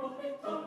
Tommy, Tommy.